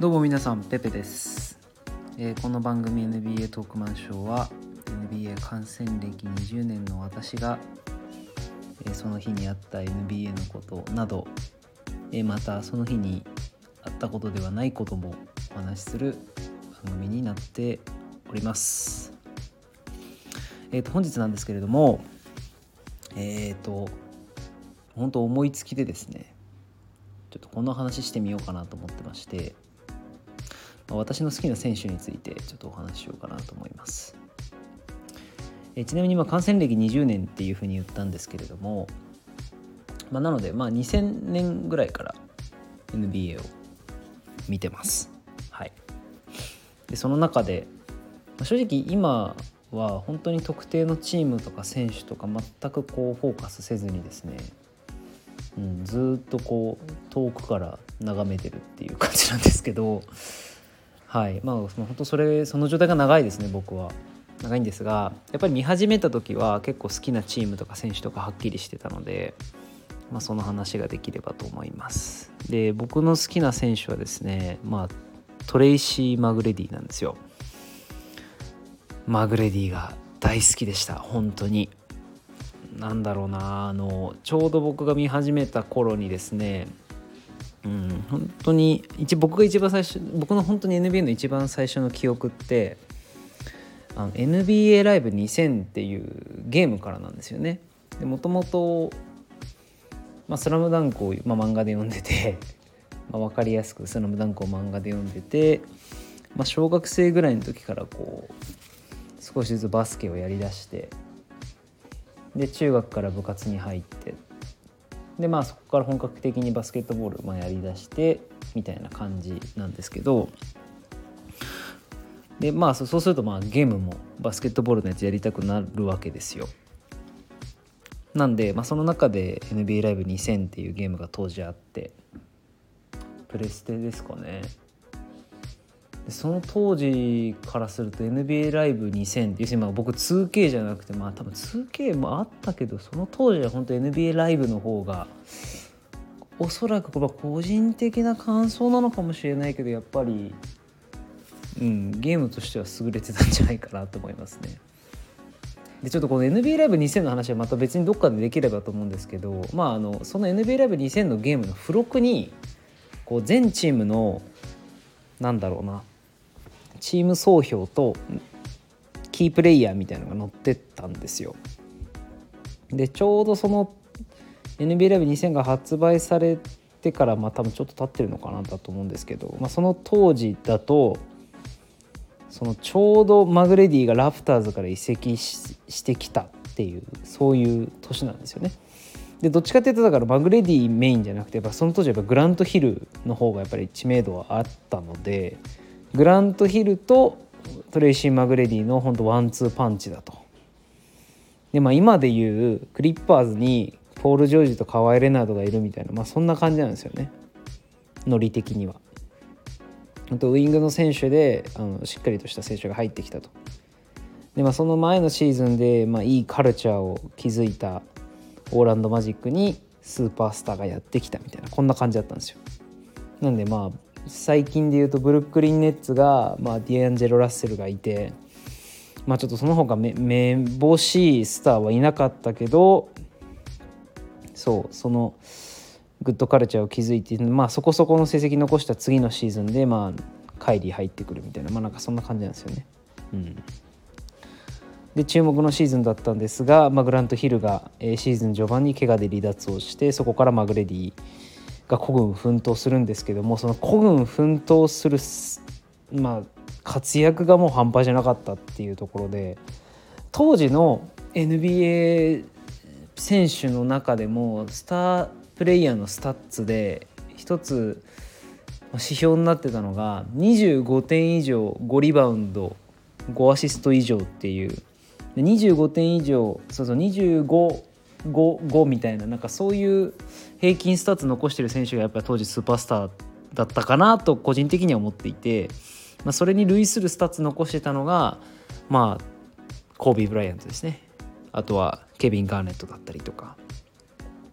どうも皆さんペペです、えーこの番組 NBA トークマンショーは NBA 観戦歴20年の私が、えーその日にあった NBA のことなど、えーまたその日にあったことではないこともお話しする番組になっております。えー、と本日なんですけれどもえっ、と本当思いつきでですねちょっとこの話してみようかなと思ってまして、私の好きな選手についてちょっとお話ししようかなと思います。えちなみにまあ観戦歴20年っていうふうに言ったんですけれども、まあ、なのでまあ2000年ぐらいから NBA を見てます。はい、でその中で、まあ正直今は本当に特定のチームとか選手とか全くこうフォーカスせずにですねうん、ずっとこう遠くから眺めてるっていう感じなんですけどはい。まあその本当それその状態が長いですね僕は。長いんですがやっぱり見始めた時は結構好きなチームとか選手とかはっきりしてたので、まあ、その話ができればと思います。で僕の好きな選手はですねまあトレイシー・マグレディなんですよ。マグレディが大好きでした。本当に。なんだろうなあのちょうど僕が見始めた頃にですねうん本当に一僕が一番最初僕の本当に NBA の一番最初の記憶ってあの NBA ライブ2000っていうゲームからなんですよね。でもともと「まあ、スラムダンクを、まあ、漫画で読んでて、まあ、分かりやすく「スラムダンクを漫画で読んでて、まあ、小学生ぐらいの時からこう少しずつバスケをやりだしてで中学から部活に入ってでまあそこから本格的にバスケットボール、まあ、やりだしてみたいな感じなんですけどでまあそうするとまあゲームもバスケットボールのやつやりたくなるわけですよ。なんで、まあ、その中で NBA ライブ2000っていうゲームが当時あってプレステですかねその当時からすると NBA ライブ2000って要するにまあ僕 2K じゃなくてまあ多分 2K もあったけどその当時は本当 NBA ライブの方がおそらくこれは個人的な感想なのかもしれないけどやっぱり、うん、ゲームとしては優れてたんじゃないかなと思いますね。でちょっとこの NBA ライブ2000の話はまた別にどっかでできればと思うんですけど、まあ、あのその NBA ライブ2000のゲームの付録にこう全チームのなんだろうなチーム総評とキープレイヤーみたいなのが載ってたんですよ。でちょうどその NBA ライブ2000が発売されてからまあ多分ちょっと経ってるのかなだと思うんですけど、まあ、その当時だとそのちょうどマグレディがラプターズから移籍ししてきたっていうそういう年なんですよね。でどっちかっていうとだからマグレディメインじゃなくてやっぱその当時やっぱグラントヒルの方がやっぱり知名度はあったのでグラントヒルとトレイシー・マグレディの本当ワンツーパンチだと。でまあ今でいうクリッパーズにポール・ジョージとカワイ・レナードがいるみたいなまあそんな感じなんですよねノリ的には。あとウイングの選手であのしっかりとした選手が入ってきたと。でまあその前のシーズンで、まあ、いいカルチャーを築いたオーランド・マジックにスーパースターがやってきたみたいなこんな感じだったんですよ。なんでまあ最近で言うとブルックリン・ネッツが、まあ、ディアンジェロ・ラッセルがいて、まあ、ちょっとその他めめぼしいスターはいなかったけどそうそのグッドカルチャーを築いて、まあ、そこそこの成績残した次のシーズンで、まあ、カイリー入ってくるみたいな、まあ、なんかそんな感じなんですよね。うんで注目のシーズンだったんですが、まあ、グラント・ヒルが、えーシーズン序盤に怪我で離脱をしてそこからマグレディが孤軍奮闘するんですけどもその孤軍奮闘する、まあ、活躍がもう半端じゃなかったっていうところで当時の NBA 選手の中でもスタープレイヤーのスタッツで一つ指標になってたのが25点以上5リバウンド5アシスト以上っていう。25点以上そうそう25 5, みたいななんかそういう平均スタッツ残してる選手がやっぱり当時スーパースターだったかなと個人的には思っていて、まあ、それに類するスタッツ残してたのがまあコービー・ブライアントですねあとはケビン・ガーネットだったりとか、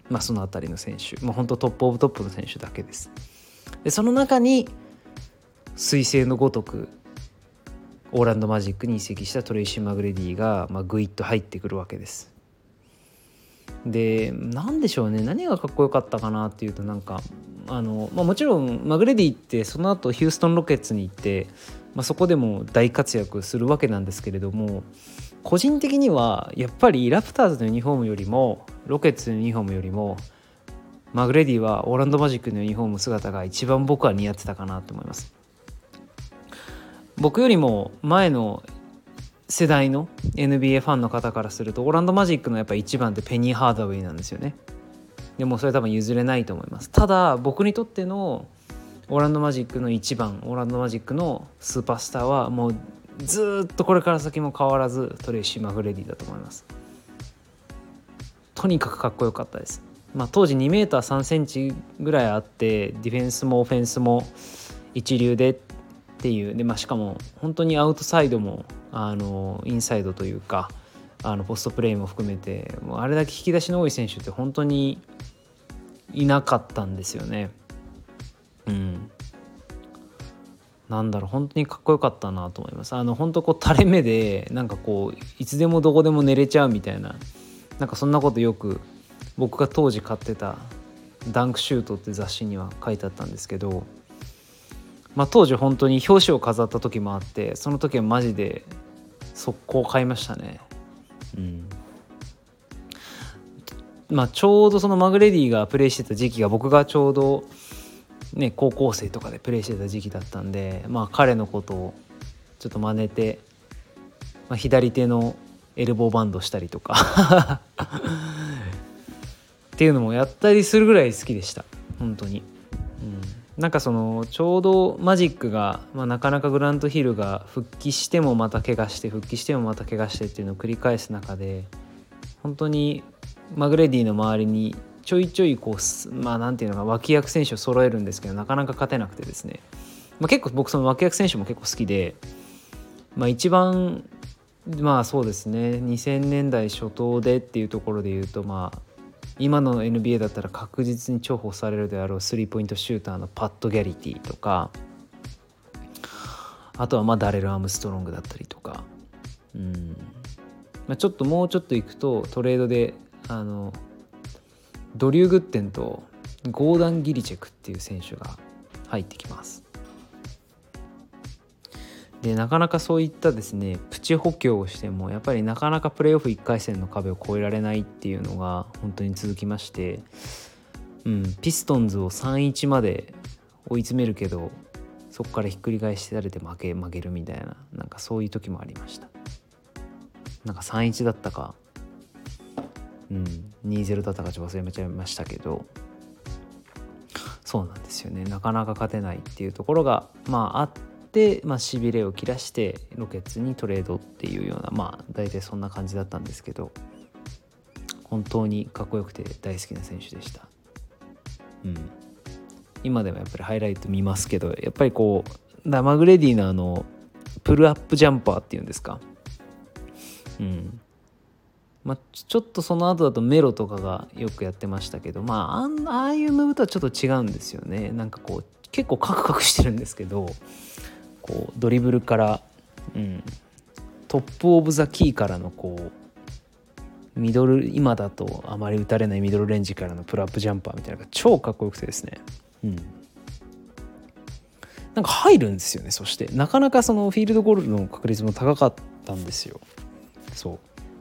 まあ、その辺りの選手、まあ、本当トップオブトップの選手だけです。でその中に彗星のごとくオーランド・マジックに移籍したトレイシー・マグレディが、まあ、グイッと入ってくるわけです。で何でしょうね。何がかっこよかったかなっていうとなんかあの、まあ、もちろんマグレディってその後ヒューストン・ロケッツに行って、まあ、そこでも大活躍するわけなんですけれども個人的にはやっぱりラプターズのユニフォームよりもロケッツのユニフォームよりもマグレディはオーランド・マジックのユニフォーム姿が一番僕は似合ってたかなと思います。僕よりも前の世代の NBA ファンの方からするとオランド・マジックのやっぱ一番ってペニー・ハードウェイなんですよね。でもそれ多分譲れないと思います。ただ僕にとってのオランド・マジックの一番オランド・マジックのスーパースターはもうずっとこれから先も変わらずトレイシー・マグレディだと思います。とにかくかっこよかったです。まあ、当時2 m 3センチぐらいあってディフェンスもオフェンスも一流でっていう。で、まあ、しかも本当にアウトサイドもあのインサイドというかあのポストプレーも含めてもうあれだけ引き出しの多い選手って本当にいなかったんですよね。うん、なんだろう本当にかっこよかったなと思います。あの本当こう垂れ目でなんかこういつでもどこでも寝れちゃうみたいななんかそんなことよく僕が当時買ってた「ダンクシュート」って雑誌には書いてあったんですけど、まあ、当時本当に表紙を飾った時もあってその時はマジで速攻買いましたね。うん。まあ、ちょうどそのマグレディがプレイしてた時期が僕がちょうど、ね、高校生とかでプレイしてた時期だったんで、まあ、彼のことをちょっと真似て、まあ、左手のエルボーバンドしたりとか っていうのもやったりするぐらい好きでした。本当に、うん、なんかそのちょうどマジックが、まあ、なかなかグラントヒルが復帰してもまた怪我して復帰してもまた怪我してっていうのを繰り返す中で本当にマグレディの周りにちょいちょいこうまあなんていうのか脇役選手を揃えるんですけどなかなか勝てなくてですね、まあ、結構僕その脇役選手も結構好きで、まあ、一番まあそうですね2000年代初頭でっていうところで言うとまあ今の NBA だったら確実に重宝されるであろうスリーポイントシューターのパッド・ギャリティとかあとはまあダレル・アームストロングだったりとか。うん、まあ、ちょっともうちょっといくとトレードであのドリュー・グッテンとゴーダン・ギリチェクっていう選手が入ってきます。でなかなかそういったですねプチ補強をしてもやっぱりなかなかプレーオフ1回戦の壁を越えられないっていうのが本当に続きまして、うん、ピストンズを3-1まで追い詰めるけどそこからひっくり返してられて負け負けるみたいななんかそういう時もありました。なんか3-1だったかうん2-0だったかちょっと忘れちゃいましたけどそうなんですよね。なかなか勝てないっていうところがまああって、まあ、しびれを切らしてロケッツにトレードっていうようなまあ大体そんな感じだったんですけど本当にかっこよくて大好きな選手でした。うん、今でもやっぱりハイライト見ますけどやっぱりこうマグレディのあのプルアップジャンパーっていうんですか。うん。まあ、ちょっとその後だとメロとかがよくやってましたけどまあああいうムーブとはちょっと違うんですよね。なんかこう結構カクカクしてるんですけどこうドリブルから、うん、トップ・オブ・ザ・キーからのこうミドル今だとあまり打たれないミドルレンジからのプルアップジャンパーみたいなのが超かっこよくてですね、うん、なんか入るんですよねそして。なかなかそのフィールドゴールの確率も高かったんですよ。そう、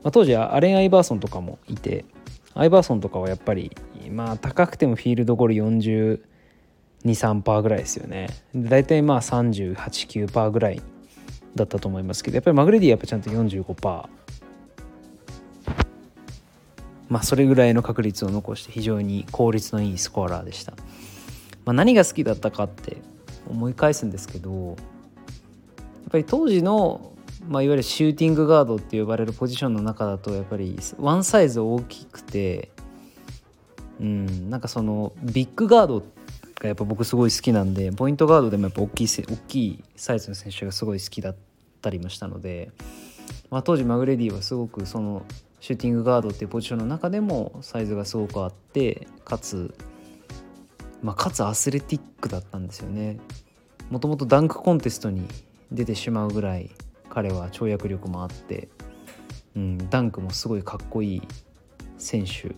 まあ、当時はアレン・アイバーソンとかもいてアイバーソンとかはやっぱりまあ高くてもフィールドゴール40 23%ぐらいですよね。大体まあ389%ぐらいだったと思いますけどやっぱりマグレディやっぱちゃんと45%まあそれぐらいの確率を残して非常に効率のいいスコアラーでした、まあ、何が好きだったかって思い返すんですけどやっぱり当時の、まあ、いわゆるシューティングガードって呼ばれるポジションの中だとやっぱりワンサイズ大きくてうんなんかそのビッグガードっがやっぱ僕すごい好きなんでポイントガードでもやっぱ大きい大きいサイズの選手がすごい好きだったりもしたので、まあ、当時マグレディはすごくそのシューティングガードっていうポジションの中でもサイズがすごくあってかつ、まあ、かつアスレティックだったんですよね。もともとダンクコンテストに出てしまうぐらい彼は跳躍力もあって、うん、ダンクもすごいかっこいい選手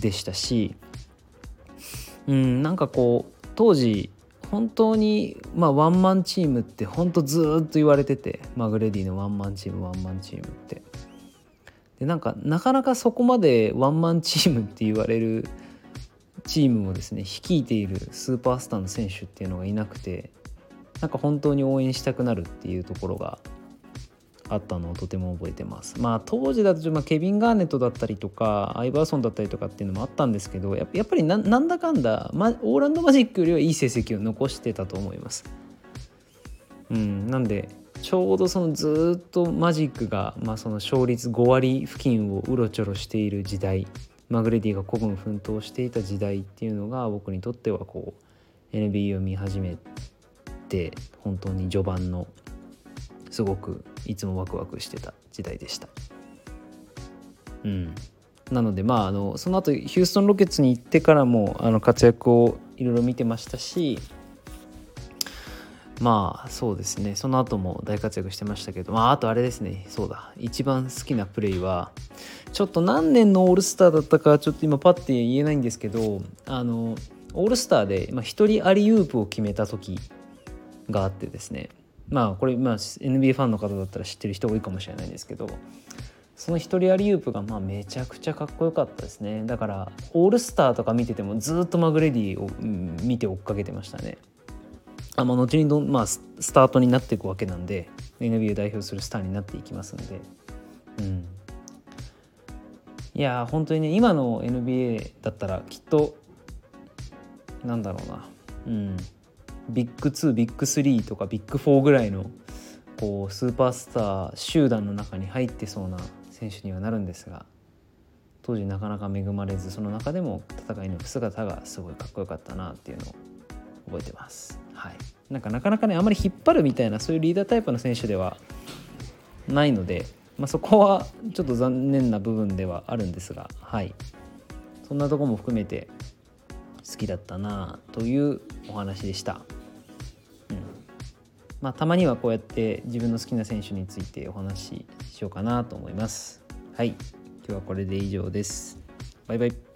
でしたし、うん、なんかこう当時本当に、まあ、ワンマンチームって本当ずっと言われててマグレディのワンマンチームワンマンチームって。でなんかなかなかそこまでワンマンチームって言われるチームをですね率いているスーパースターの選手っていうのがいなくてなんか本当に応援したくなるっていうところがあったのをとても覚えてます。まあ当時だと、まあ、ケビン・ガーネットだったりとかアイバーソンだったりとかっていうのもあったんですけどやっぱりなんだかんだ、ま、オーランドマジックよりはいい成績を残してたと思います。うん、なんでちょうどそのずっとマジックが、まあ、その勝率5割付近をうろちょろしている時代マグレディが孤軍奮闘していた時代っていうのが僕にとってはこう NBA を見始めて本当に序盤のすごくいつもワクワクしてた時代でした。うん、なのでまああのその後ヒューストン・ロケッツに行ってからもあの活躍をいろいろ見てましたしまあそうですね。その後も大活躍してましたけどまああとあれですね。そうだ。一番好きなプレーはちょっと何年のオールスターだったかちょっと今パッて言えないんですけどあのオールスターで1人アリウープを決めた時があってですね。まあこれ、まあ、NBA ファンの方だったら知ってる人多いかもしれないんですけどその一人アリウープがまあめちゃくちゃかっこよかったですね。だからオールスターとか見ててもずっとマグレディを見て追っかけてましたね。あまあ、後にど、まあ、スタートになっていくわけなんで NBA を代表するスターになっていきますんで、うん、いや本当にね今の NBA だったらきっとなんだろうな、うん、ビッグ2ビッグ3とかビッグ4ぐらいのこうスーパースター集団の中に入ってそうな選手にはなるんですが当時なかなか恵まれずその中でも戦いの姿がすごいかっこよかったなっていうのを覚えてます。はい、なんかなかなかねあまり引っ張るみたいなそういうリーダータイプの選手ではないので、まあ、そこはちょっと残念な部分ではあるんですが、はい、そんなとこも含めて好きだったなというお話でした。まあ、たまにはこうやって自分の好きな選手についてお話ししようかなと思います。はい、今日はこれで以上です。バイバイ。